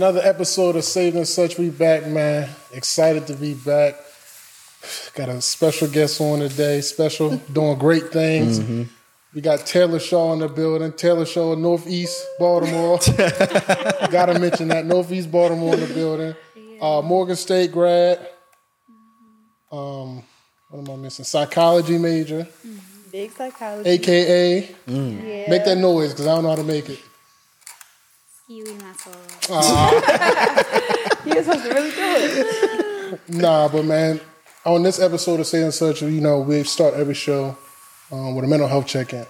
Saved and such. Another episode of Saving Such. We back, man. Excited to be back. Got a special guest on today. Special, doing great things. We got Taylor Shaw in the building. Taylor Shaw, Northeast Baltimore. Gotta mention that Northeast Baltimore in the building. Uh, Morgan State grad. Um, what am I missing? Psychology major, Big psychology. aka. yeah. Make that noise because I don't know how to make it. Kiwi my soul. You're supposed to really do it. Nah, but man, on this episode of Say and Such, you know, we start every show um, with a mental health check-in.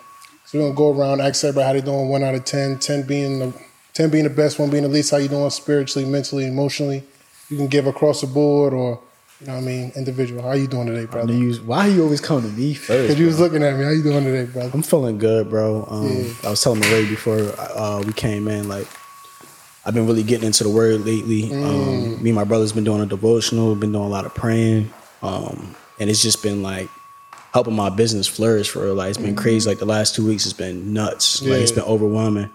So we're gonna go around, ask everybody how they doing, one out of 10, 10 being the 10 being the best, one being the least, how you doing spiritually, mentally, emotionally. You can give across the board or, you know what I mean, individual. How you doing today, Do brother? you- why you always come to me first? Because you was looking at me. How you doing today, brother? I'm feeling good, bro. Um, Yeah. I was telling Ray before uh, we came in, like I've been really getting into the word lately. Mm. Um, me and my brother's been doing a devotional, been doing a lot of praying, um, and it's just been like helping my business flourish for real. Like it's been crazy. Like the last two weeks, has been nuts. Like it's been overwhelming.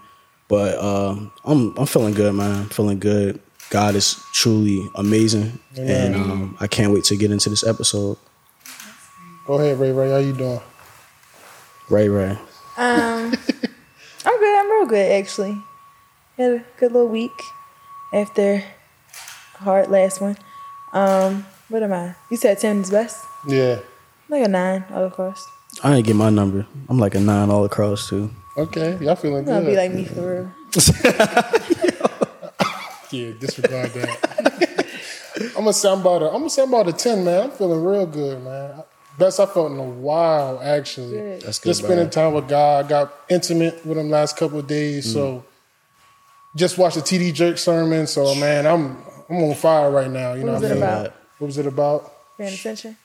But um, I'm I'm feeling good, man. I'm feeling good. God is truly amazing, and um, I can't wait to get into this episode. Go ahead, Ray Ray. How you doing? Ray Ray. Um, I'm good. I'm real good actually. Had a good little week after a hard last one. Um, what am I? You said ten is best. Yeah. Like a nine all across. I didn't get my number. I'm like a nine all across too. Okay. Y'all feeling You're gonna be like me for real. Yeah, disregard that. I'm gonna say I'm about a, I'm gonna say I'm about a ten, man. I'm feeling real good, man. Best I felt in a while, actually. Good. That's good, Just spending bro. time with God. I got intimate with him last couple of days, so just watched the TD Jakes sermon. So man, I'm I'm on fire right now. You know What what, was I it mean? about? What was it about? Paying attention.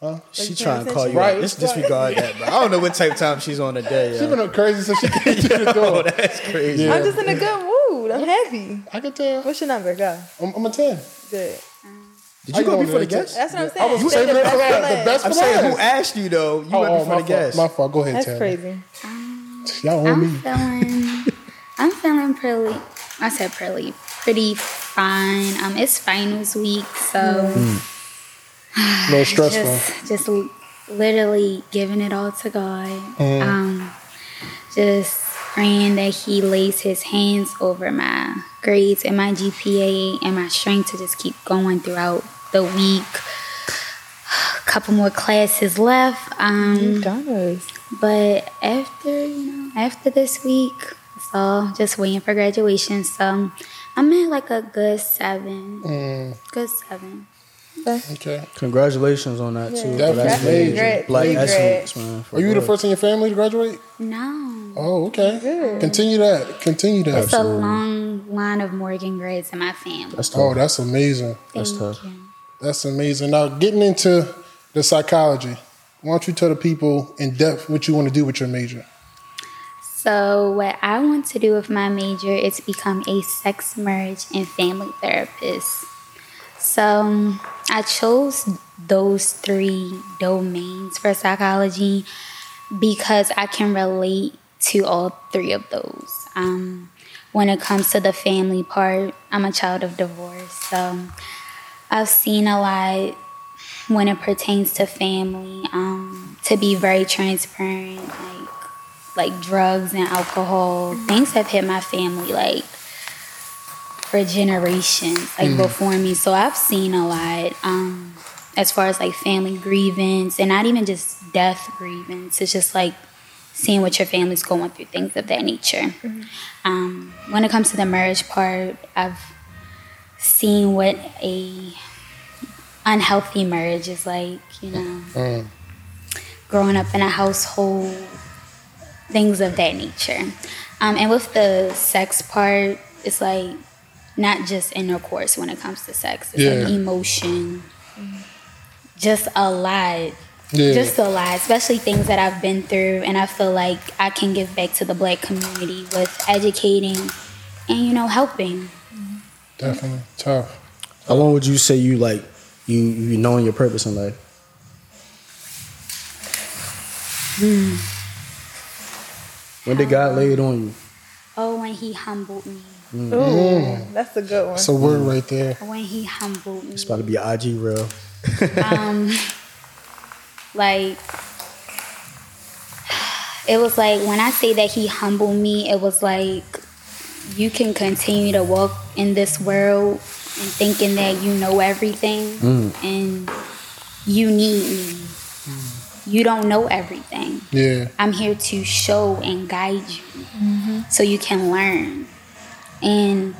Huh? She trying to call you Right, out. Just disregard that, bro. I don't know what type of time she's on today. She's Yo. been crazy since she came through the door. That's crazy. Yeah. I'm just in a good mood. I'm happy. I can tell. What's your number? Go. I'm, I'm a ten. Good. Did How you go doing before the today? guest? That's what I'm I saying. was Save saving the it for best last. The best I'm saying who asked you though? You Oh, went before my the guest. My fault. Go ahead, That's Taylor. crazy. Um, Y'all on I'm me. feeling, I'm feeling pretty. I said pretty, pretty fine. Um, it's finals week, so A little stressful. just, just literally giving it all to God. Mm. Um, just praying that He lays His hands over my grades and my GPA and my strength to just keep going throughout the week. A couple more classes left. Um, Dollars. but after, you know, after this week, so just waiting for graduation. So I'm at like a good seven. Mm, Good seven. okay. Congratulations on that too. Yeah. bro. That's Definitely. major. Great. Black Big excellence, man. Are you the first in your family to graduate? No. Oh, okay. Good. Continue that. Continue that. It's a long line of Morgan grads in my family. That's Oh, that's amazing. That's Thank tough. you. That's amazing. Now, getting into the psychology, why don't you tell the people in depth what you want to do with your major? So, what I want to do with my major is become a sex, marriage, and family therapist. So, I chose those three domains for psychology because I can relate to all three of those. Um, when it comes to the family part, I'm a child of divorce. So, I've seen a lot when it pertains to family, um, to be very transparent, like like drugs and alcohol, things have hit my family like for generations, like before me. So I've seen a lot. Um, as far as like family grievance and not even just death grievance. It's just like seeing what your family's going through, things of that nature. Um, when it comes to the marriage part, I've seen what a unhealthy marriage is like, you know, growing up in a household, things of that nature. Um, and with the sex part, it's like not just intercourse when it comes to sex, it's Yeah. like emotion, just a lot. Yeah. Just a lot, especially things that I've been through, and I feel like I can give back to the black community with educating and you know helping. Definitely tough. How long would you say you like you you knowing your purpose in life? When did God lay it on you? Oh, when he humbled me. Mm. Ooh, that's a good one. It's a word right there. When he humbled me. It's about to be an real. reel. like it was like when I say that he humbled me, it was like you can continue to walk in this world and thinking that you know everything mm. and you need me. Mm. You don't know everything. Yeah. I'm here to show and guide you mm-hmm. so you can learn. And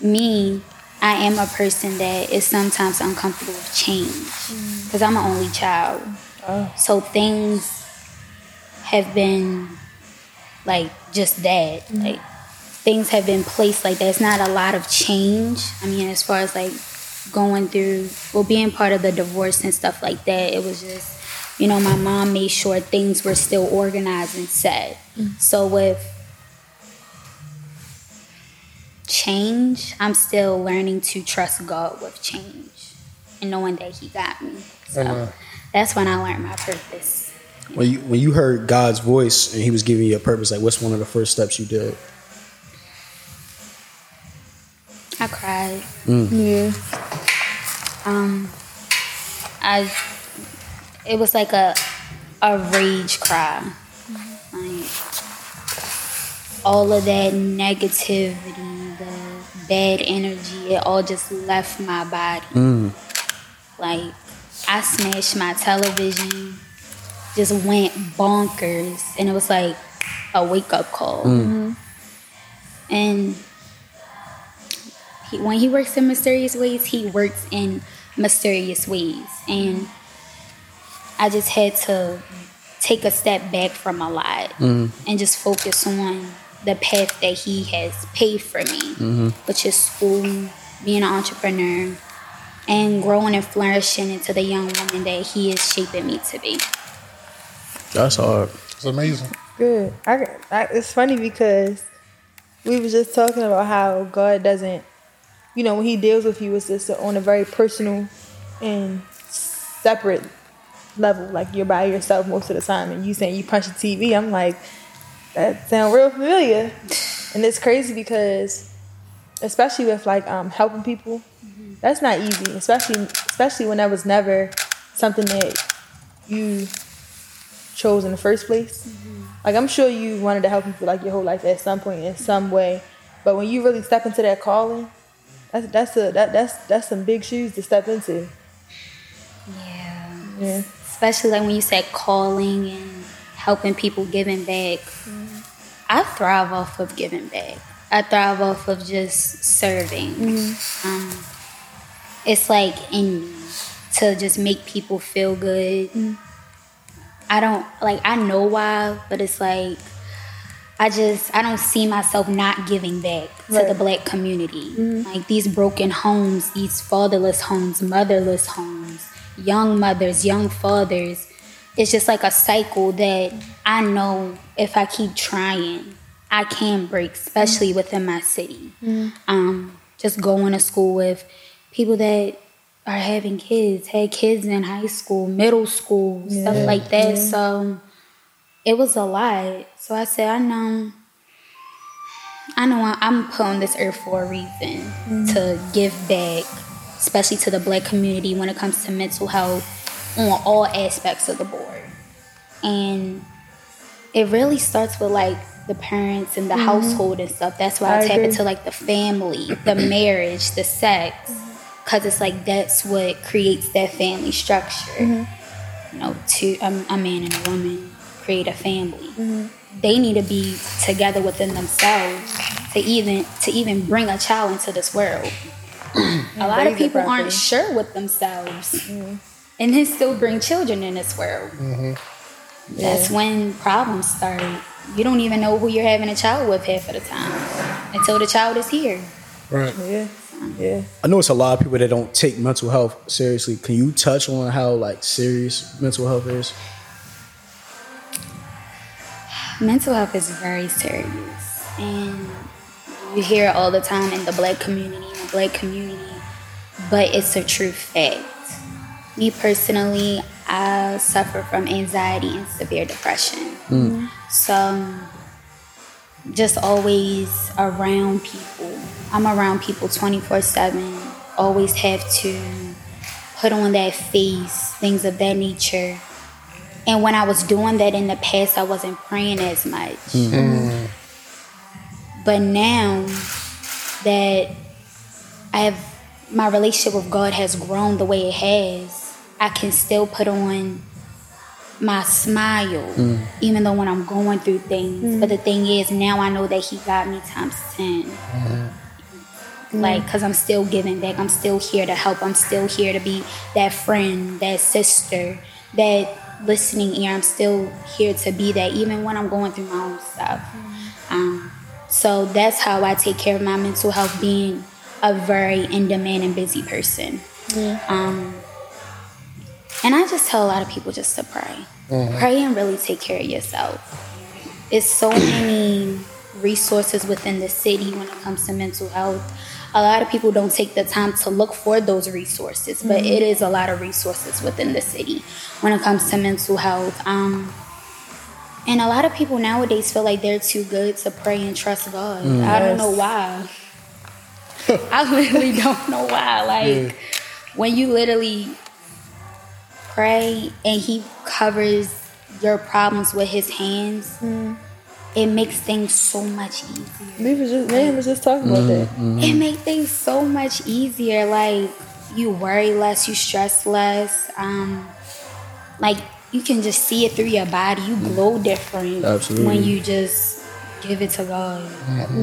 me, I am a person that is sometimes uncomfortable with change mm. because I'm an only child. Oh. So things have been like just that. Mm. Like things have been placed like that. It's not a lot of change. I mean, as far as like going through, well, being part of the divorce and stuff like that, it was just, you know, my mom made sure things were still organized and set. Mm-hmm. So with change, I'm still learning to trust God with change and knowing that He got me. So Amen. that's when I learned my purpose. When you when you heard God's voice and He was giving you a purpose, like what's one of the first steps you did? I cried. Mm. yeah. Um, I it was like a a rage cry. Like all of that negativity, the bad energy, it all just left my body. Mm. Like I smashed my television, just went bonkers, and it was like a wake up call. Mm. Mm-hmm. And he, when he works in mysterious ways, he works in mysterious ways. And I just had to take a step back from a lot mm-hmm. and just focus on the path that he has paved for me, mm-hmm. which is school, being an entrepreneur, and growing and flourishing into the young woman that he is shaping me to be. That's hard. It's amazing. Good. I, I, it's funny because we were just talking about how God doesn't, you know, when He deals with you, it's just on a very personal and separate level. Like you're by yourself most of the time, and you saying you punch the TV. I'm like, that sound real familiar, and it's crazy because, especially with like um, helping people, that's not easy. Especially especially when that was never something that you chose in the first place. Like I'm sure you wanted to help people like your whole life at some point in some way, but when you really step into that calling, that's that's a that that's that's some big shoes to step into. Yeah. Yeah. Especially like when you said calling and helping people giving back. Mm-hmm. I thrive off of giving back. I thrive off of just serving. Mm-hmm. Um, it's like in me to just make people feel good. Mm-hmm. I don't like i know why but it's like I just I don't see myself not giving back to the black community. Like these broken homes, these fatherless homes, motherless homes, young mothers, young fathers. It's just like a cycle that I know if I keep trying, I can break, especially mm. within my city. Mm. Um, just going to school with people that are having kids, had kids in high school, middle school, stuff like that. So it was a lot. So I said, I know, I know I'm put on this earth for a reason mm. to give back, especially to the black community when it comes to mental health on all aspects of the board. And it really starts with like the parents and the mm-hmm. household and stuff. That's why I, I tap agree. into like the family, the marriage, the sex, because it's like that's what creates that family structure mm-hmm. you know, two a, um, a man and a woman create a family. Mm-hmm. They need to be together within themselves to even to even bring a child into this world. A lot of people aren't sure with themselves, and then still bring children in this world. Mm-hmm. That's when problems start. You don't even know who you're having a child with half of the time until the child is here. Right. Yeah. Yeah. I know it's a lot of people that don't take mental health seriously. Can you touch on how like serious mental health is? mental health is very serious and you hear it all the time in the black community in the black community but it's a true fact me personally i suffer from anxiety and severe depression mm. so just always around people. I'm around people 24 7. Always have to put on that face, things of that nature. And when I was doing that in the past, I wasn't praying as much. Mm-hmm. Mm. But now that I have my relationship with God has grown the way it has, I can still put on my smile, mm. even though when I'm going through things. Mm. But the thing is, now I know that He got me times 10. Mm-hmm. Like, mm. because I'm still giving back. I'm still here to help. I'm still here to be that friend, that sister, that listening ear. I'm still here to be that, even when I'm going through my own stuff. Um, so that's how I take care of my mental health, being a very in demand and busy person. Um, and I just tell a lot of people just to pray. Pray and really take care of yourself. It's so many resources within the city when it comes to mental health. A lot of people don't take the time to look for those resources, but it is a lot of resources within the city when it comes to mental health. Um, and a lot of people nowadays feel like they're too good to pray and trust God. I don't know why. I literally don't know why. Like when you literally pray and he covers your problems with his hands, mm-hmm. it makes things so much easier. We was just man was just talking about that. Mm-hmm, mm-hmm. It makes things so much easier. Like you worry less, you stress less. Um, like you can just see it through your body. You mm. glow different Absolutely. when you just give it to God.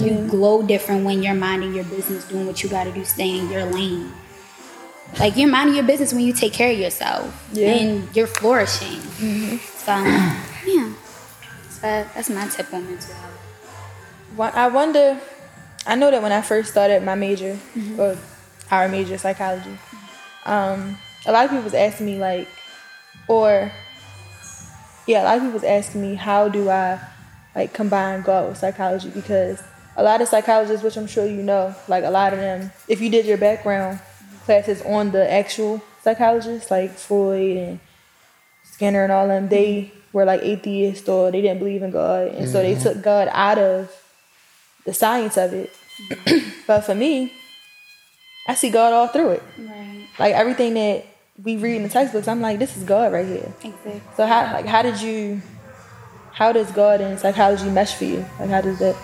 You glow different when you're minding your business, doing what you got to do, staying in your lane. Like you're minding your business when you take care of yourself Yeah. and you're flourishing. So yeah, so that's my tip on mental health. Wha- I wonder. I know that when I first started my major or our major psychology, um, a lot of people was asking me like, or yeah, a lot of people was asking me how do I like combine God with psychology because a lot of psychologists, which I'm sure you know, like a lot of them, if you did your background classes on the actual psychologists like Freud and Skinner and all them, they were like atheists or they didn't believe in God, and so they mm-hmm. took God out of the science of it. but for me, I see God all through it. Right. Like everything that we read in the textbooks, I'm like, this is God right here. Exactly. So how like how did you how does God and psychology mesh for you? Like how does that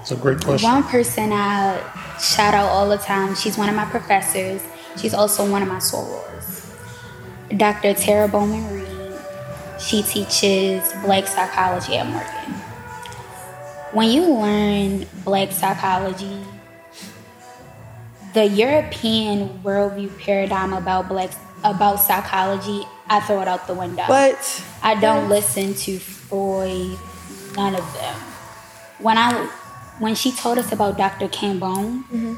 It's a great question. One person I shout out all the time, she's one of my professors. She's also one of my sorors. Dr. Tara Bowman Reed. She teaches black psychology at Morgan. When you learn black psychology, the European worldview paradigm about black about psychology, I throw it out the window. But I don't listen to Freud, none of them. When I when she told us about Dr. Kambon, mm-hmm.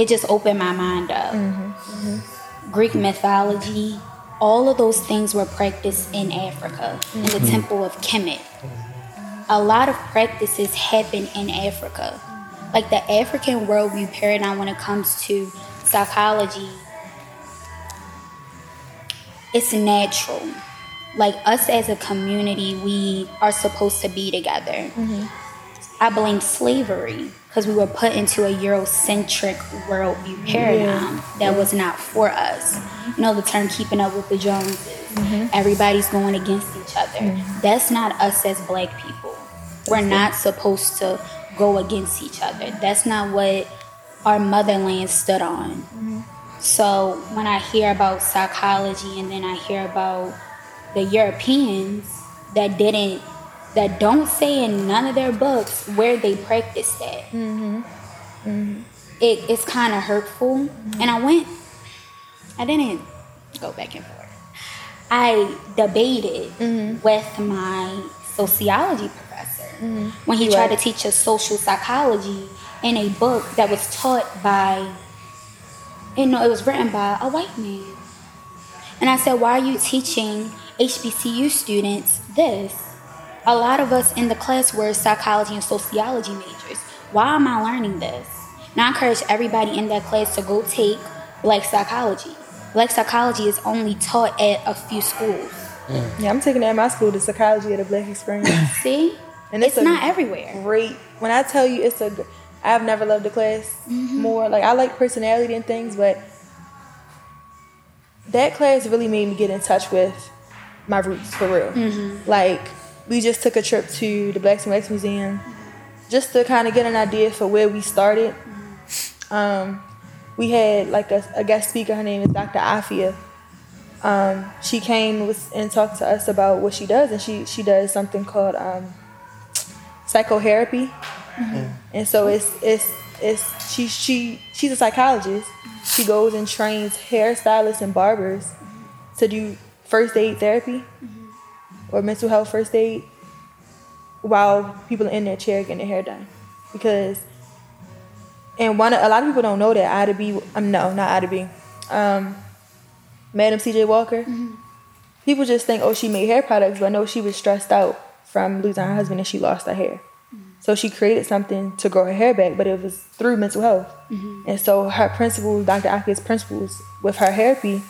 it just opened my mind up. Mm-hmm. Mm-hmm. Greek mythology, all of those things were practiced in Africa, in the temple of Kemet. A lot of practices happen in Africa. Like the African worldview paradigm when it comes to psychology, it's natural. Like us as a community, we are supposed to be together. Mm-hmm. I blame slavery because we were put into a Eurocentric worldview paradigm that was not for us. Mm-hmm. You know, the term keeping up with the Joneses. Mm-hmm. Everybody's going against each other. That's not us as black people. We're not supposed to go against each other. That's not what our motherland stood on. So when I hear about psychology and then I hear about the Europeans that didn't that don't say in none of their books where they practice that. Mm-hmm. Mm-hmm. It, it's kind of hurtful. Mm-hmm. And I went, I didn't go back and forth. I debated with my sociology professor when he tried to teach us social psychology in a book that was taught by, you know, it was written by a white man. And I said, why are you teaching HBCU students this? A lot of us in the class were psychology and sociology majors. Why am I learning this? Now I encourage everybody in that class to go take black psychology. Black psychology is only taught at a few schools. Mm. yeah, I'm taking that at my school, the psychology of the black experience. See? and It's a not everywhere. Great. When I tell you, it's a. I've never loved the class Mm-hmm. more. Like I like personality and things, but that class really made me get in touch with my roots for real. Mm-hmm. Like we just took a trip to the Blacks in Wax Museum, just to kind of get an idea for where we started. Um, we had like a, a guest speaker. Her name is Dr. Afiya. Um, she came with, and talked to us about what she does, and she she does something called um, PsychoHairapy. And so it's it's it's she she she's a psychologist. She goes and trains hairstylists and barbers to do first aid therapy or mental health first aid while people are in their chair getting their hair done. Because and one a lot of people don't know that Ida B um no, not Ida B. Um Madam CJ Walker. People just think, oh, she made hair products, but no, she was stressed out from losing her husband and she lost her hair. So she created something to grow her hair back, but it was through mental health. Mm-hmm. And so her principles, Dr. Aki's principles with her therapy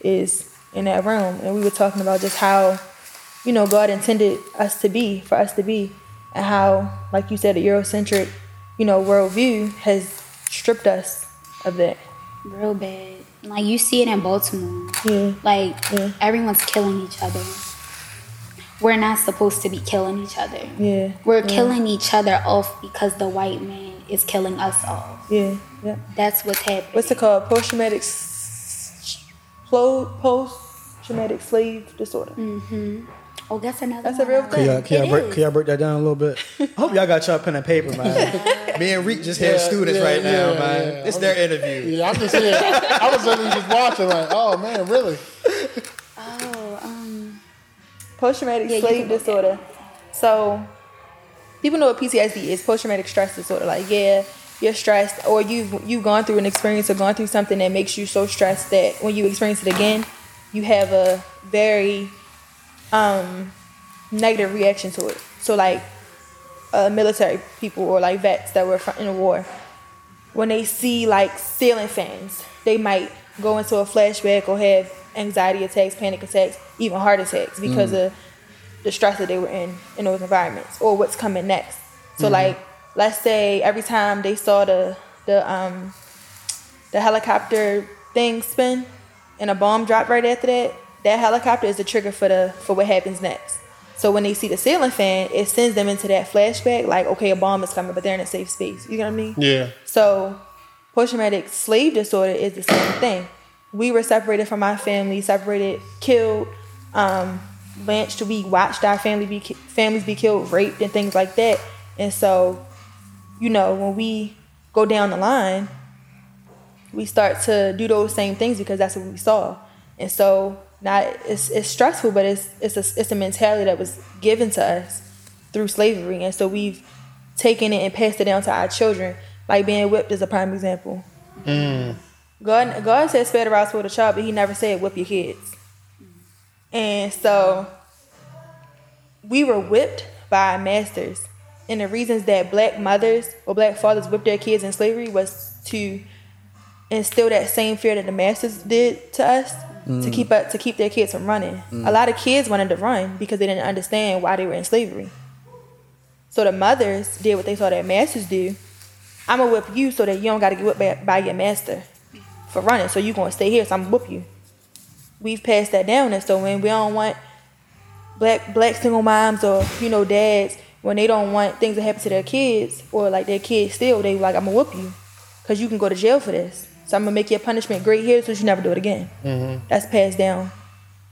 is in that realm. And we were talking about just how, you know, God intended us to be, for us to be, and how, like you said, a Eurocentric, you know, worldview has stripped us of that. Real bad. Like you see it in Baltimore. Yeah. Like Yeah. everyone's killing each other. We're not supposed to be killing each other. Yeah. We're yeah. killing each other off because the white man is killing us off. Yeah. Yeah. That's what's happening. What's it called? Post traumatic post traumatic slave disorder. Mm-hmm. Oh, that's another. That's a real one. thing. Can y'all, can, y'all break, is. can y'all break that down a little bit? I hope y'all got y'all pen and paper, man. Me and Reek just had Yeah, students yeah, right now, yeah, man. yeah. It's their interview. Yeah, I'm just saying. I was literally just watching, like, oh man, really? Post traumatic Yeah, can disorder. So people know what PTSD is, post traumatic stress disorder. Like, yeah, you're stressed or you've you've gone through an experience or gone through something that makes you so stressed that when you experience it again, you have a very um negative reaction to it. So like uh, military people or like vets that were in the war, when they see like ceiling fans, they might go into a flashback or have anxiety attacks, panic attacks, even heart attacks because of the stress that they were in in those environments or what's coming next. So like let's say every time they saw the the um the helicopter thing spin and a bomb drop right after that, that helicopter is the trigger for the for what happens next. So when they see the ceiling fan, it sends them into that flashback, like, okay, a bomb is coming, but they're in a safe space. You know what I mean? Yeah. So, post traumatic slave disorder is the same thing. We were separated from our family, separated, killed, um, lynched. We watched our family be families be killed, raped, and things like that. And so, you know, when we go down the line, we start to do those same things because that's what we saw. And so, not it's it's stressful, but it's it's a it's a mentality that was given to us through slavery, and so we've taken it and passed it down to our children. Like being whipped is a prime example. God God said spare the rod for the child, but He never said whip your kids. And so we were whipped by our masters. And the reasons that black mothers or black fathers whipped their kids in slavery was to instill that same fear that the masters did to us to mm. keep up to keep their kids from running. Mm. A lot of kids wanted to run because they didn't understand why they were in slavery. So the mothers did what they saw their masters do. I'm gonna whip you so that you don't gotta get whipped by, by your master for running. So you gonna stay here, so I'm gonna whoop you. We've passed that down, and so when we don't want black black single moms or you know dads when they don't want things to happen to their kids or like their kids still, they like I'm gonna whoop you because you can go to jail for this. So I'm gonna make your punishment great here so you never do it again. Mm-hmm. That's passed down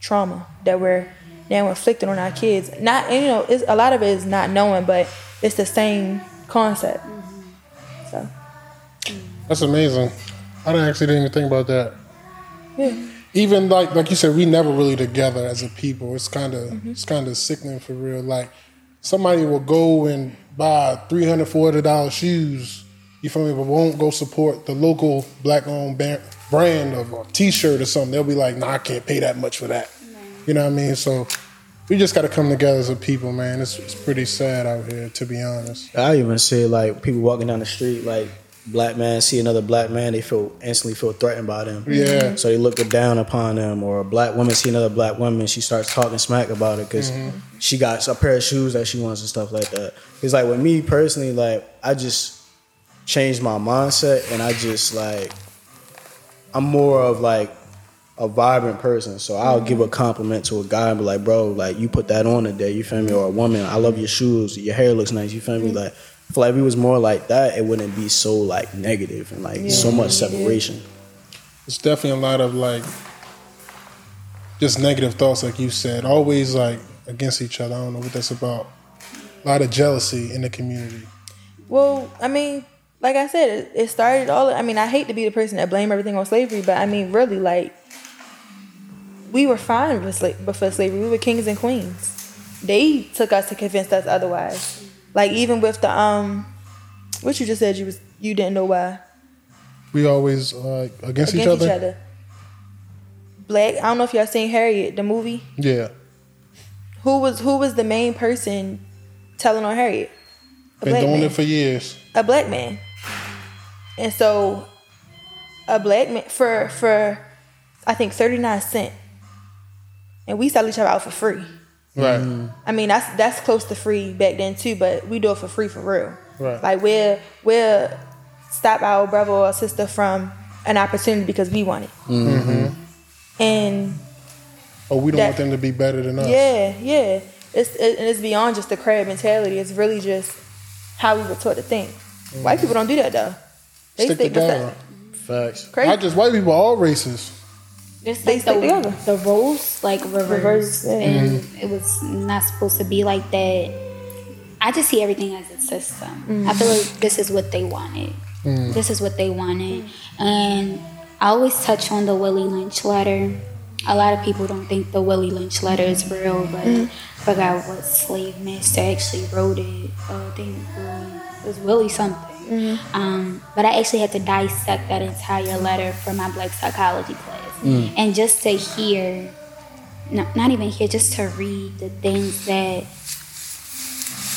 trauma that we're now inflicting on our kids. Not and, you know, it's a lot of it is not knowing, but it's the same concept. Mm-hmm. So That's amazing. I didn't actually didn't even think about that. yeah, Even like like you said, we never really together as a people. It's kind of mm-hmm. it's kind of sickening for real. Like somebody will go and buy three hundred four hundred dollars shoes. You feel me? But won't go support the local black owned brand of a t shirt or something. They'll be like, "Nah, I can't pay that much for that." You know what I mean? So we just got to come together as a people, man. It's, it's pretty sad out here, to be honest. I even see like people walking down the street, like black man see another black man, they feel instantly feel threatened by them. Yeah. So they look down upon them, or a black woman see another black woman, she starts talking smack about it because mm-hmm. she got a pair of shoes that she wants and stuff like that. It's like with me personally, like I just changed my mindset and I just like I'm more of like a vibrant person. So I'll give a mm-hmm. compliment to a guy and be like, bro, like you put that on today, you feel me? Or a woman, I love your shoes, your hair looks nice, you feel me? Mm-hmm. Like I feel like if it was more like that, it wouldn't be so like negative and like so much separation. It's definitely a lot of like just negative thoughts, like you said, always like against each other. I don't know what that's about. A lot of jealousy in the community. Well, I mean, like I said, it, it started all. I mean, I hate to be the person that blame everything on slavery, but I mean, really, like we were fine with sla- before slavery. We were kings and queens. They took us to convince us otherwise. Like even with the um, what you just said, you was you didn't know why We always uh, against, each, other? each other. Black. I don't know if y'all seen Harriet the movie. Yeah. Who was who was the main person telling on Harriet? A Been doing man. it for years. a black man. And so a black man for for I think 39 cent. And we sell each other out for free. Right. I mean that's that's close to free back then too, but we do it for free for real. Right. Like we'll we'll stop our brother or sister from an opportunity because we want it. Mm-hmm. And Oh, we don't That- want them to be better than us. yeah, yeah. It's it, and it's beyond just the crab mentality. It's really just how we were taught to think. White people don't do that though. They Stick stick with together. that. Facts. Crazy. Not just white people, all races. It's They like stick the, together. the roles like reverse, Reverse, yeah. and it was not supposed to be like that. I just see everything as a system. I feel like mm. this is what they wanted. Mm. This is what they wanted, and I always touch on the Willie Lynch letter. A lot of people don't think the Willie Lynch letter is real, but mm. I forgot what slave master actually wrote it. Oh, I think it was Willie something. Um, but I actually had to dissect that entire letter for my black psychology class. Mm. And just to hear, no, not even hear, just to read the things that,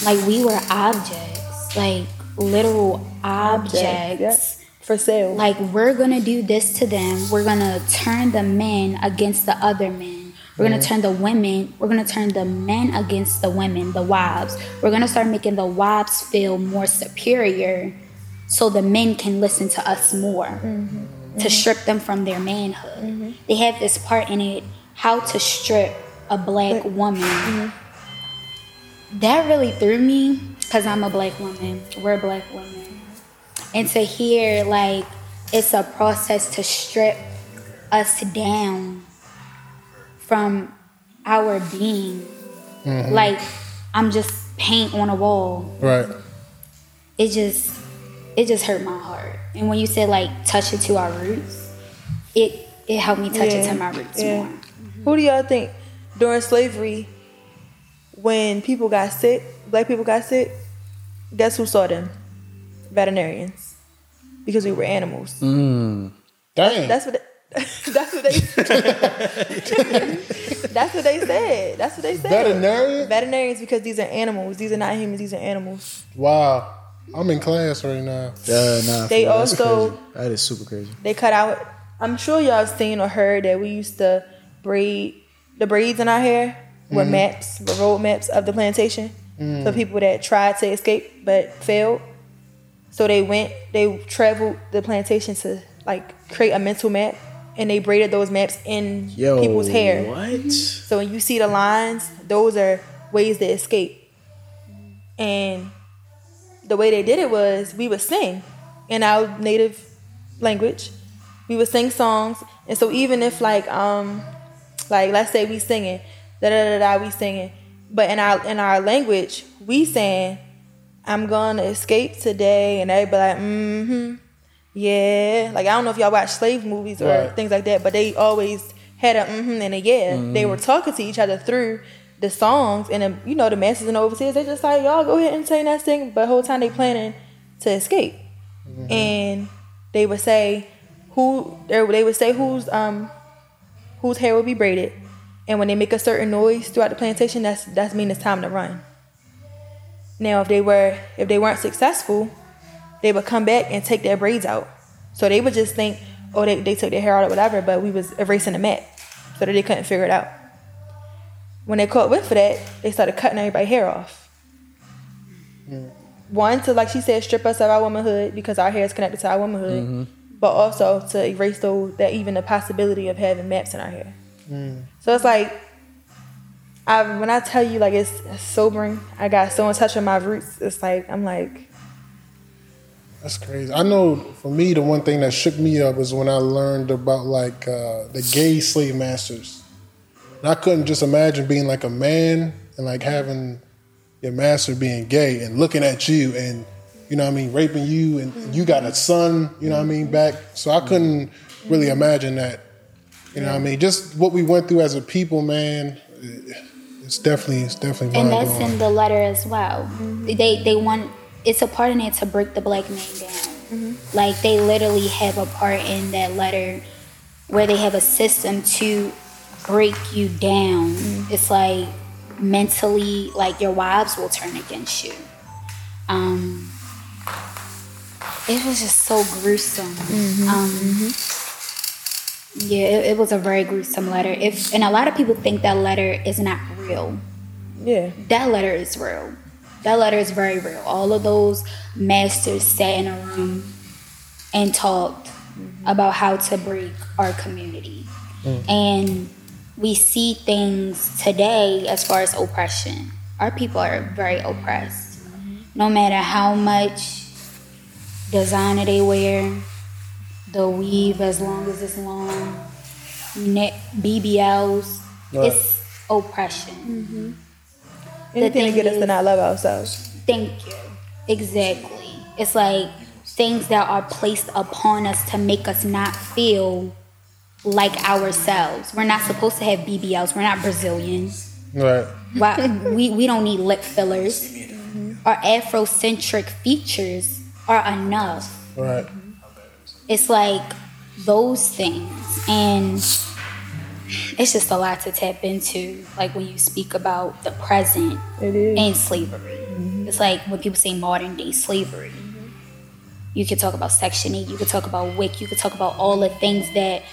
like, we were objects, like literal objects. Yep. For sale. Like, we're gonna do this to them. We're gonna turn the men against the other men. We're gonna turn the women, we're gonna turn the men against the women, the wives. We're gonna start making the wives feel more superior so the men can listen to us more mm-hmm. To mm-hmm. strip them from their manhood. Mm-hmm. They have this part in it how to strip a black woman. Mm-hmm. That really threw me because I'm a black woman. We're black women. And to hear like it's a process to strip us down from our being. Like I'm just paint on a wall Right. it just it just hurt my heart. And when you said like touch it to our roots, it it helped me touch it to my roots yeah. more. Who do y'all think during slavery, when people got sick, black people got sick, guess who saw them? Veterinarians. Because we were animals. Mm. Dang. That's what they, that's what they That's what they said. That's what they said. Veterinarian? Veterinarians because these are animals. These are not humans, these are animals. wow. I'm in class right now. Yeah, nah. They for real, that's also- that is super crazy. they cut out. I'm sure y'all have seen or heard that we used to braid the braids in our hair were mm-hmm. maps, were road maps of the plantation mm. for people that tried to escape but failed. So they went, they traveled the plantation to like create a mental map, and they braided those maps in Yo, people's hair. What? So when you see the lines, those are ways to escape. And the way they did it was we would sing in our native language. We would sing songs. And so even if like um like let's say we singing, da da da da we singing, but in our in our language, we saying, I'm gonna escape today and everybody like, mm-hmm. Yeah. Like I don't know if y'all watch slave movies or Right. things like that, but they always had a mm-hmm and a yeah. They were talking to each other through the songs and then, you know the masses in the overseas they just like y'all go ahead and sing that sing but whole time they planning to escape. And they would say who they they would say whose um whose hair will be braided. And when they make a certain noise throughout the plantation that's that's mean it's time to run. Now if they were if they weren't successful they would come back and take their braids out. So they would just think, oh, they, they took their hair out or whatever, but we was erasing the map so that they couldn't figure it out. When they caught wind for that, they started cutting everybody's hair off. One, to, like she said, strip us of our womanhood because our hair is connected to our womanhood, but also to erase those, that even the possibility of having maps in our hair. So it's like, I, when I tell you, like, it's, it's sobering, I got so in touch with my roots, it's like, I'm like, That's crazy. I know for me, the one thing that shook me up was when I learned about like uh, the gay slave masters. And I couldn't just imagine being like a man and like having your master being gay and looking at you and you know what I mean raping you and you got a son, you know what I mean back. So I couldn't really imagine that. You know what I mean? Just what we went through as a people, man. It's definitely it's definitely and that's in the letter as well. They they want it's a part in it to break the black man down. Mm-hmm. Like they literally have a part in that letter where they have a system to break you down. Mm-hmm. It's like mentally, like your wives will turn against you. Um, it was just so gruesome. Mm-hmm. Um, mm-hmm. yeah, it, it was a very gruesome letter. If and a lot of people think that letter is not real yeah. that letter is real. That letter is very real. All of those masters sat in a room and talked about how to break our community. Mm. And we see things today as far as oppression. Our people are very oppressed. No matter how much designer they wear, the weave as long as it's long, ne- BBLs, Right. it's oppression. Mm-hmm. Anything to thing get us to not love ourselves. Thank you. Exactly. It's like things that are placed upon us to make us not feel like ourselves. We're not supposed to have BBLs. We're not Brazilians. right. Why, we, we don't need lip fillers. Our Afrocentric features are enough. Right. It's like those things. And it's just a lot to tap into, like when you speak about the present and slavery. It's like when people say modern day slavery. You could talk about Section 8, you could talk about WIC, you could talk about all the things that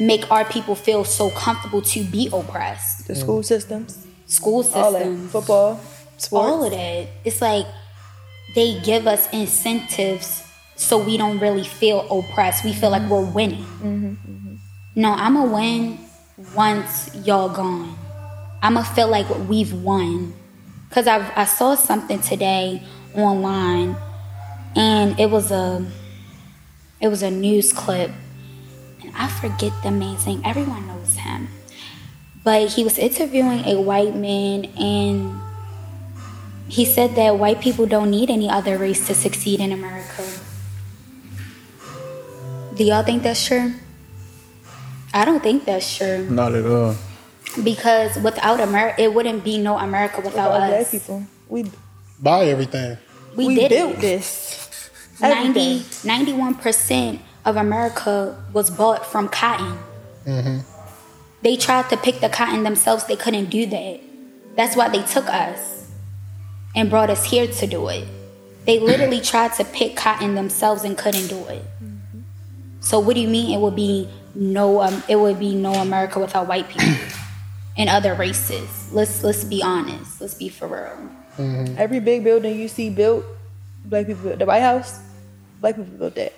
make our people feel so comfortable to be oppressed. the school systems, School systems, football, sports. all of that. It's like they give us incentives so we don't really feel oppressed. We feel like we're winning. Mm-hmm, mm-hmm. No, I'm going to win once y'all gone. I'm going to feel like we've won. Because I, I saw something today online and it was a it was a news clip I forget the man's name. Everyone knows him. But he was interviewing a white man and he said that white people don't need any other race to succeed in America. Do y'all think that's true? I don't think that's true. Not at all. Because without America, it wouldn't be no America without About black us. people, we Buy everything. We, we, did built it. this. 90, Everything. 91% of America was bought from cotton. They tried to pick the cotton themselves, they couldn't do that. That's why they took us and brought us here to do it. They literally tried to pick cotton themselves and couldn't do it. So what do you mean it would be no um, it would be no America without white people and other races? Let's let's be honest. Let's be for real. Every big building you see built, black people built. The White House, black people built that.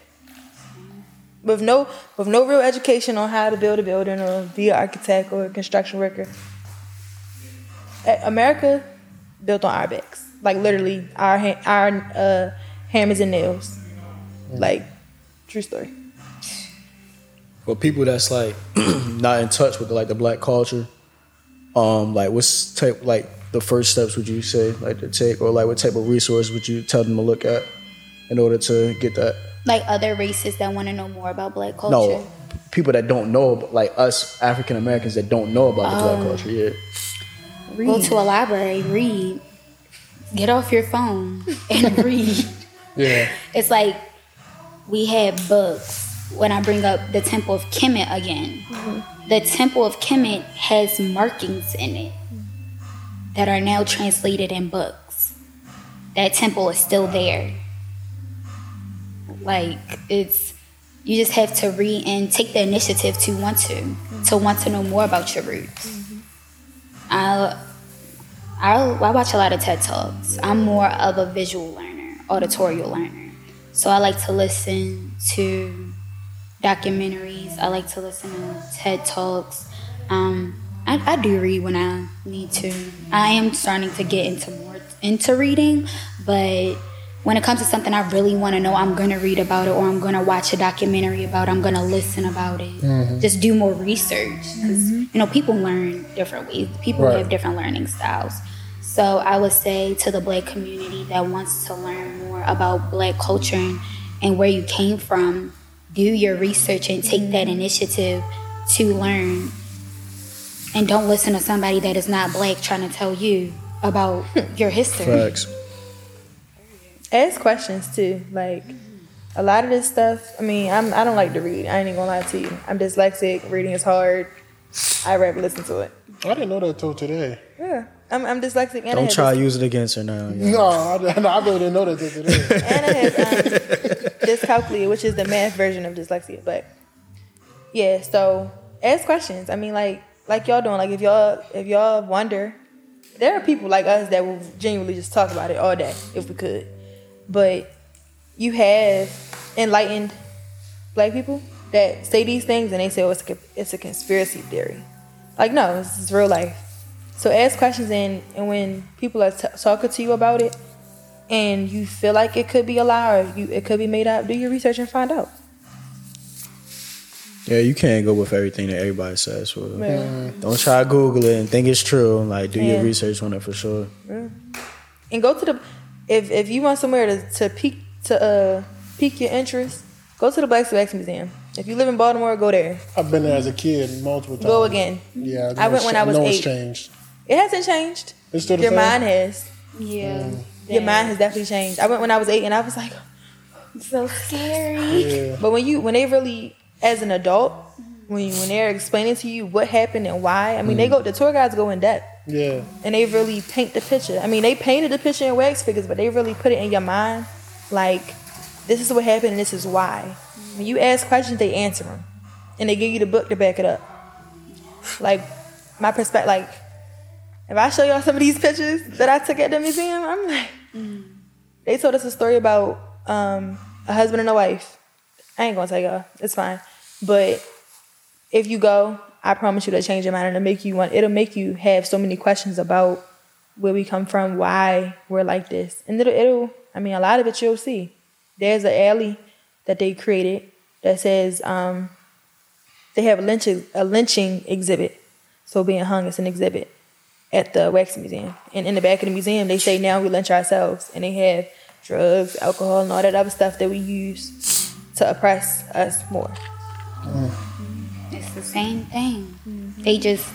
With no with no real education on how to build a building or be an architect or a construction worker. America built on our backs, like literally our our uh, hammers and nails, like true story. For people that's like not in touch with like the black culture, um, like what's type like the first steps would you say like to take, or like what type of resource would you tell them to look at in order to get that? Like other races that want to know more about black culture. No, people that don't know, like us African Americans that don't know about the Oh. black culture. Yeah, Go to a library, read. Get off your phone and read. Yeah. It's like we had books. When I bring up the Temple of Kemet again, mm-hmm. the Temple of Kemet has markings in it that are now translated in books. That temple is still there. Like it's you just have to read and take the initiative to want to to want to know more about your roots. I I I watch a lot of TED talks. I'm more of a visual learner, auditorial learner. So I like to listen to documentaries. I like to listen to TED talks. Um, I, I do read when I need to. I am starting to get into more into reading, but when it comes to something I really want to know, I'm gonna read about it, or I'm gonna watch a documentary about it. I'm gonna listen about it. Mm-hmm. Just do more research because mm-hmm. you know people learn different ways. People Right. have different learning styles. So I would say to the black community that wants to learn more about black culture and, and where you came from, do your research and take that mm-hmm. initiative to learn. And don't listen to somebody that is not black trying to tell you about hmm. your history. Facts. Ask questions too. Like a lot of this stuff. I mean, I'm I don't like to read. I ain't even gonna lie to you. I'm dyslexic. Reading is hard. I rather listen to it. I didn't know that till today. Yeah, I'm, I'm dyslexic. And I Don't have try to use it against her now. yeah. No, I, I really didn't know that till today. and I have um, dyscalculia, which is the math version of dyslexia. But yeah, so ask questions. I mean, like like y'all doing. Like if y'all if y'all wonder, there are people like us that will genuinely just talk about it all day if we could. But you have enlightened black people that say these things and they say, "Oh, it's a, it's a conspiracy theory." Like no, this is real life. So ask questions and and when people are t- talking to you about it, and you feel like it could be a lie or you it could be made up, do your research and find out. Yeah, you can't go with everything that everybody says. For real. Yeah. Mm-hmm. Don't try to Google it and think it's true. Like, do Yeah. your research on it for sure. And go to the if if you want somewhere to to pique to uh pique your interest, go to the Black Wax Museum. If you live in Baltimore, go there. I've been there as a kid multiple times. Go again. Yeah, I went when I was no, it's eight. changed. It hasn't changed. It's still the Your same? mind has. Yeah. Your mind has definitely changed. I went when I was eight, and I was like, So scary. Yeah. but when you when they really as an adult, when you, when they're explaining to you what happened and why, I mean, they go the tour guides go in depth. Yeah. and they really paint the picture. I mean, they painted the picture in wax figures, but they really put it in your mind, like this is what happened and this is why. When you ask questions, they answer them, and they give you the book to back it up. Like my perspective, like if I show y'all some of these pictures that I took at the museum, I'm like, they told us a story about um, a husband and a wife. I ain't gonna tell y'all, it's fine, but if you go, I promise you to change your mind and it'll make you want it'll make you have so many questions about where we come from, why we're like this. And it'll, it'll I mean a lot of it you'll see. There's an alley that they created that says um, they have a lynching a lynching exhibit. So being hung is an exhibit at the wax museum. And in the back of the museum they say now we lynch ourselves and they have drugs, alcohol and all that other stuff that we use to oppress us more. It's the same thing. They just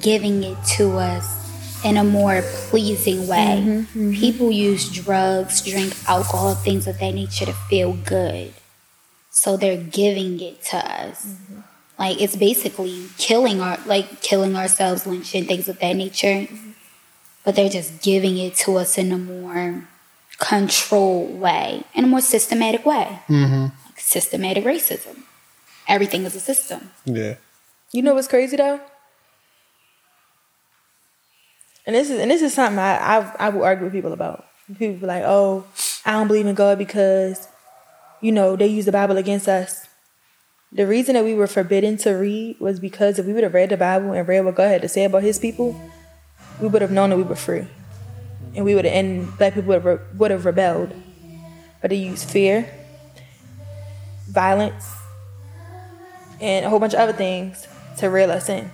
giving it to us in a more pleasing way. Mm-hmm, mm-hmm. People use drugs, drink alcohol, things of that nature to feel good. So they're giving it to us. Mm-hmm. Like it's basically killing our like killing ourselves, lynching, things of that nature. But they're just giving it to us in a more controlled way, in a more systematic way. Like systematic racism. Everything is a system. Yeah. You know what's crazy though? And this is and this is something I I, I will argue with people about. People be like, "Oh, I don't believe in God because, you know, they use the Bible against us." The reason that we were forbidden to read was because if we would have read the Bible and read what God had to say about His people, we would have known that we were free, and we would have, and black people would have, would have rebelled. But they used fear, violence, and a whole bunch of other things to reel us in.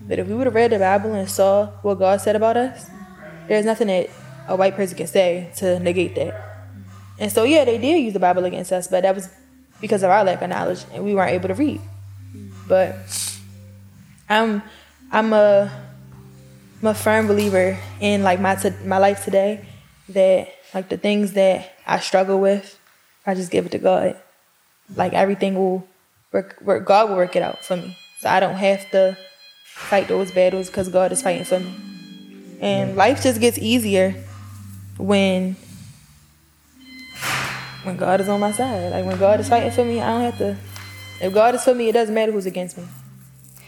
But if we would have read the Bible and saw what God said about us, there's nothing that a white person can say to negate that. And so, yeah, they did use the Bible against us, but that was because of our lack of knowledge and we weren't able to read. But I'm, I'm a, I'm a firm believer in like my t- my life today that like the things that I struggle with, I just give it to God. Like everything will work, work God will work it out for me. So I don't have to fight those battles because God is fighting for me. And life just gets easier when when God is on my side. Like when God is fighting for me, I don't have to. If God is for me, it doesn't matter who's against me.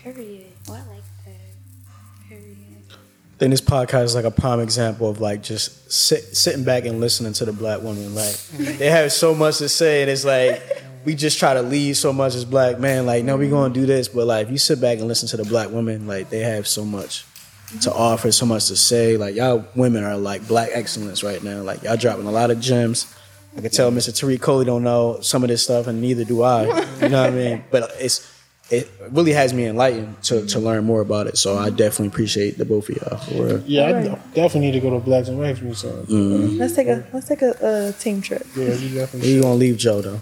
Period. Oh, I like that. Period. I think this podcast is like a prime example of like just sit, sitting back and listening to the black woman. Like they have so much to say, and it's like we just try to lead so much as black men. Like no, we gonna do this, but like if you sit back and listen to the black women, like they have so much to offer, so much to say. Like y'all women are like black excellence right now. Like y'all dropping a lot of gems. I can tell Mr. Tariq Coley don't know some of this stuff, and neither do I. You know what I mean? But it's it really has me enlightened to, to learn more about it. So I definitely appreciate the both of y'all. For real. Yeah, I Alright. definitely need to go to Blacks in Wax Museum. Mm. Let's take a let's take a uh, team trip. Yeah, you definitely. You should. gonna leave Joe though.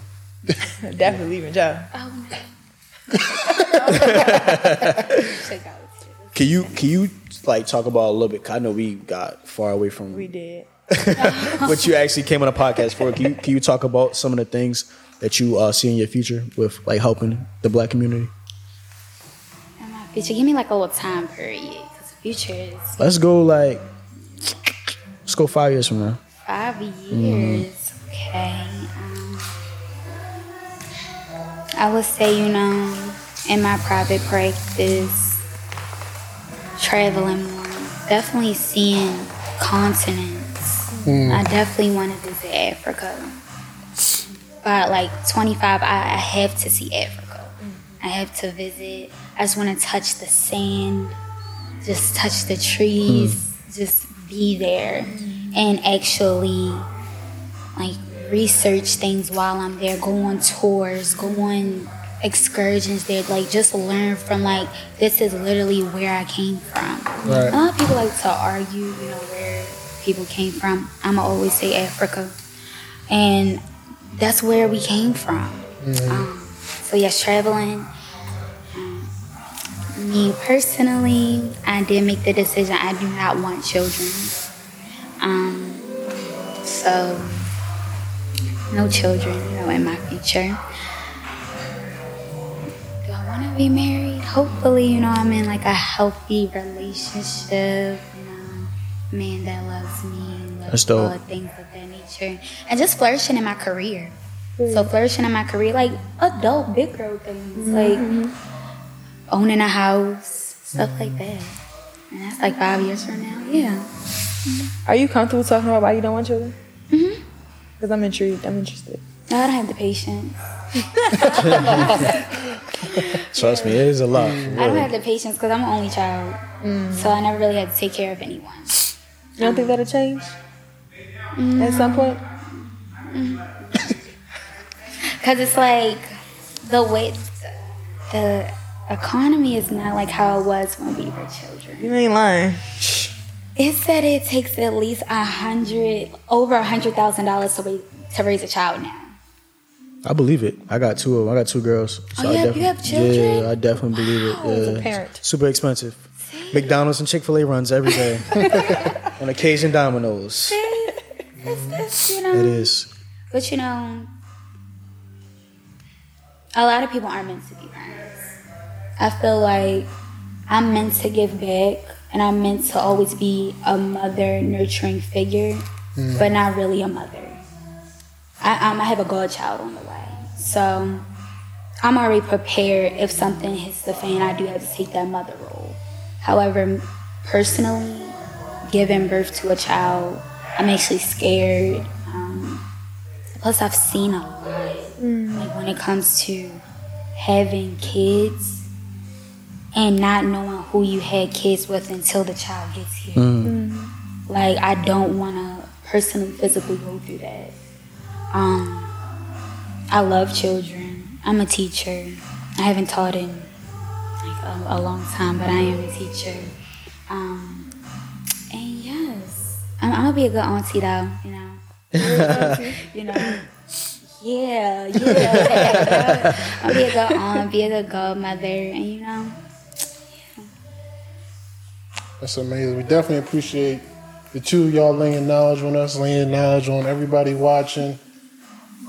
Definitely leaving job. Oh no. Can you can you like talk about a little bit? 'cause I know we got far away from We did. what you actually came on a podcast for. Can you can you talk about some of the things that you uh, see in your future with like helping the black community? In my future, give me like a little time period. Cause the future is Let's go like let's go five years from now. five years. Okay. I would say, you know, in my private practice, traveling more, definitely seeing continents. Mm. I definitely want to visit Africa. By like 25, I, I have to see Africa. Mm-hmm. I have to visit. I just want to touch the sand, just touch the trees, mm. just be there mm. and actually like research things while I'm there, go on tours, go on excursions there, like just learn from like this is literally where I came from. Right. A lot of people like to argue, you know, where people came from. I'ma always say Africa. And that's where we came from. Um, so yes, traveling. Um, me personally, I did make the decision I do not want children. Um, so no children, you know, in my future. Do I want to be married? Hopefully, you know, I'm in like a healthy relationship. You know, man that loves me, That's loves all dope. things of that nature, and just flourishing in my career. So mm-hmm. flourishing in my career, like adult big girl things, like mm-hmm. owning a house, stuff like that. And that's like five years from now. Yeah. Are you comfortable talking about why you don't want children? Because I'm intrigued. I'm interested. No, I don't have the patience. Trust me, it is a lot. for I don't have the patience because I'm an only child. Mm. So I never really had to take care of anyone. You don't think that'll change mm. at some point? Because it's like the way the economy is not like how it was when we were children. You ain't lying. It said it takes at least a hundred, over a hundred thousand dollars to raise, to raise a child now. I believe it. I got two of them. I got two girls. Oh, I you have- definitely- you have children? Yeah, I definitely believe it. As a parent. Super expensive. McDonald's and Chick Fil A runs every day. On occasion, Domino's. It's, it's, you know, It is. But you know, a lot of people aren't meant to be parents. I feel like I'm meant to give back and I'm meant to always be a mother, nurturing figure, but not really a mother. I, um, I have a godchild on the way. So I'm already prepared if something hits the fan, I do have to take that mother role. However, personally, giving birth to a child, I'm actually scared. Um, plus, I've seen a lot. Like when it comes to having kids and not knowing who you had kids with until the child gets here. Like I don't want to personally, physically go through that. Um, I love children. I'm a teacher. I haven't taught in like a, a long time, but I am a teacher. Um, and yes, I'm, I'm gonna be a good auntie though. You know, you know. Yeah, yeah. I'll be a good aunt, be a good godmother, and you know, That's amazing. We definitely appreciate the two of y'all laying knowledge on us, laying knowledge on everybody watching.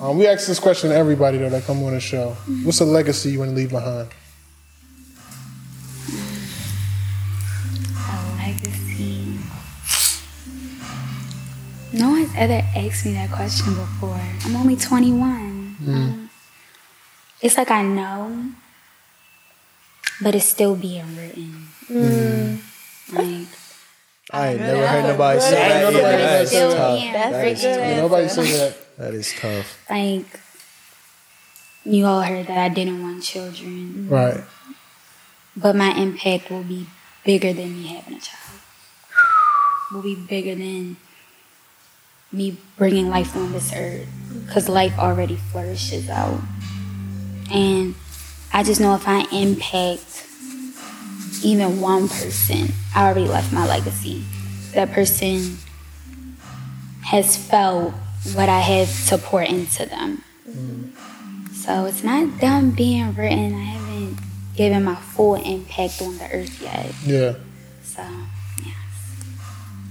Um, we ask this question to everybody though that come on the show. What's a legacy you want to leave behind? a legacy. No, one's ever asked me that question before. I'm only 21. Um, it's like I know, but it's still being written. Like, I ain't never heard nobody say that. never that is nobody say tough. being That's That a is good tough. Nobody say that. That is tough. like you all heard that I didn't want children, Right. but my impact will be bigger than me having a child. Will be bigger than me bringing life on this earth, because life already flourishes out. And I just know if I impact even one person, I already left my legacy. That person has felt what I have to pour into them. So it's not done being written. I haven't given my full impact on the earth yet. Yeah. So Yes.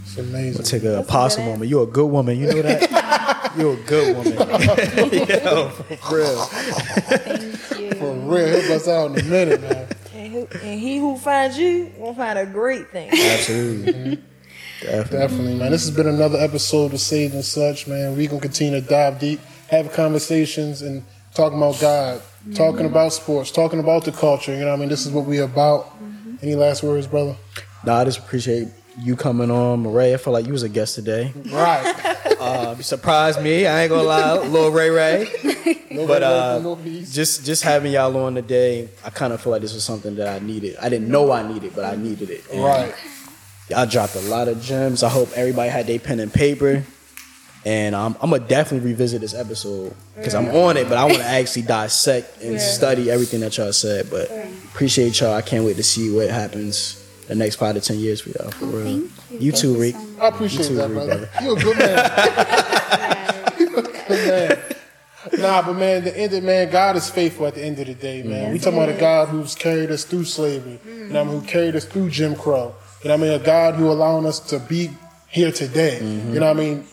It's amazing. Take a apostle moment. You're a good woman. You know that? You're a good woman. Yo, for real. For real, he'll out in a minute, man. And, who, and he who finds you will find a great thing. Absolutely. Mhm. Definitely. Definitely, man. This has been another episode of Saved and Such, man. We gonna continue to dive deep, have conversations, and talking about God, mm-hmm. talking about sports, talking about the culture. You know, what I mean, this is what we're about. Mm-hmm. Any last words, brother? No, I just appreciate you coming on, Murray. I feel like you was a guest today. Right. Uh, you surprised me. I ain't gonna lie, little Ray Ray. No But uh, no just just having y'all on today, I kind of feel like this was something that I needed. I didn't know I needed, but I needed it. And Right. Y'all dropped a lot of gems. I hope everybody had their pen and paper. And um, I'm gonna definitely revisit this episode because I'm on it, but I want to actually dissect and study everything that y'all said. But appreciate y'all. I can't wait to see what happens the next five to ten years for y'all. For oh, real. thank you. You Thank too, you Rick. so. I appreciate You too, that, Rick, brother. You're a good man. You're a good man. Nah, but man, the end of man, God is faithful at the end of the day, man. we talking about a God who's carried us through slavery, you know, what I mean, who carried us through Jim Crow. You know, I mean, a God who allowing us to be here today. You mm-hmm. know, what I mean,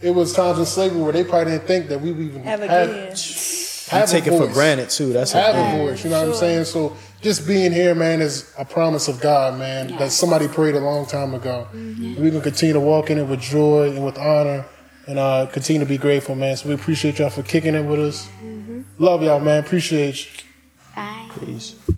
it was times in slavery where they probably didn't think that we would even Have have, again. You have take a it for granted too. That's have a a voice. You know what I'm saying? So just being here, man, is a promise of God, man. That somebody prayed a long time ago. We're gonna continue to walk in it with joy and with honor, and uh, continue to be grateful, man. So we appreciate y'all for kicking it with us. Love y'all, man. Appreciate you. Bye. Peace.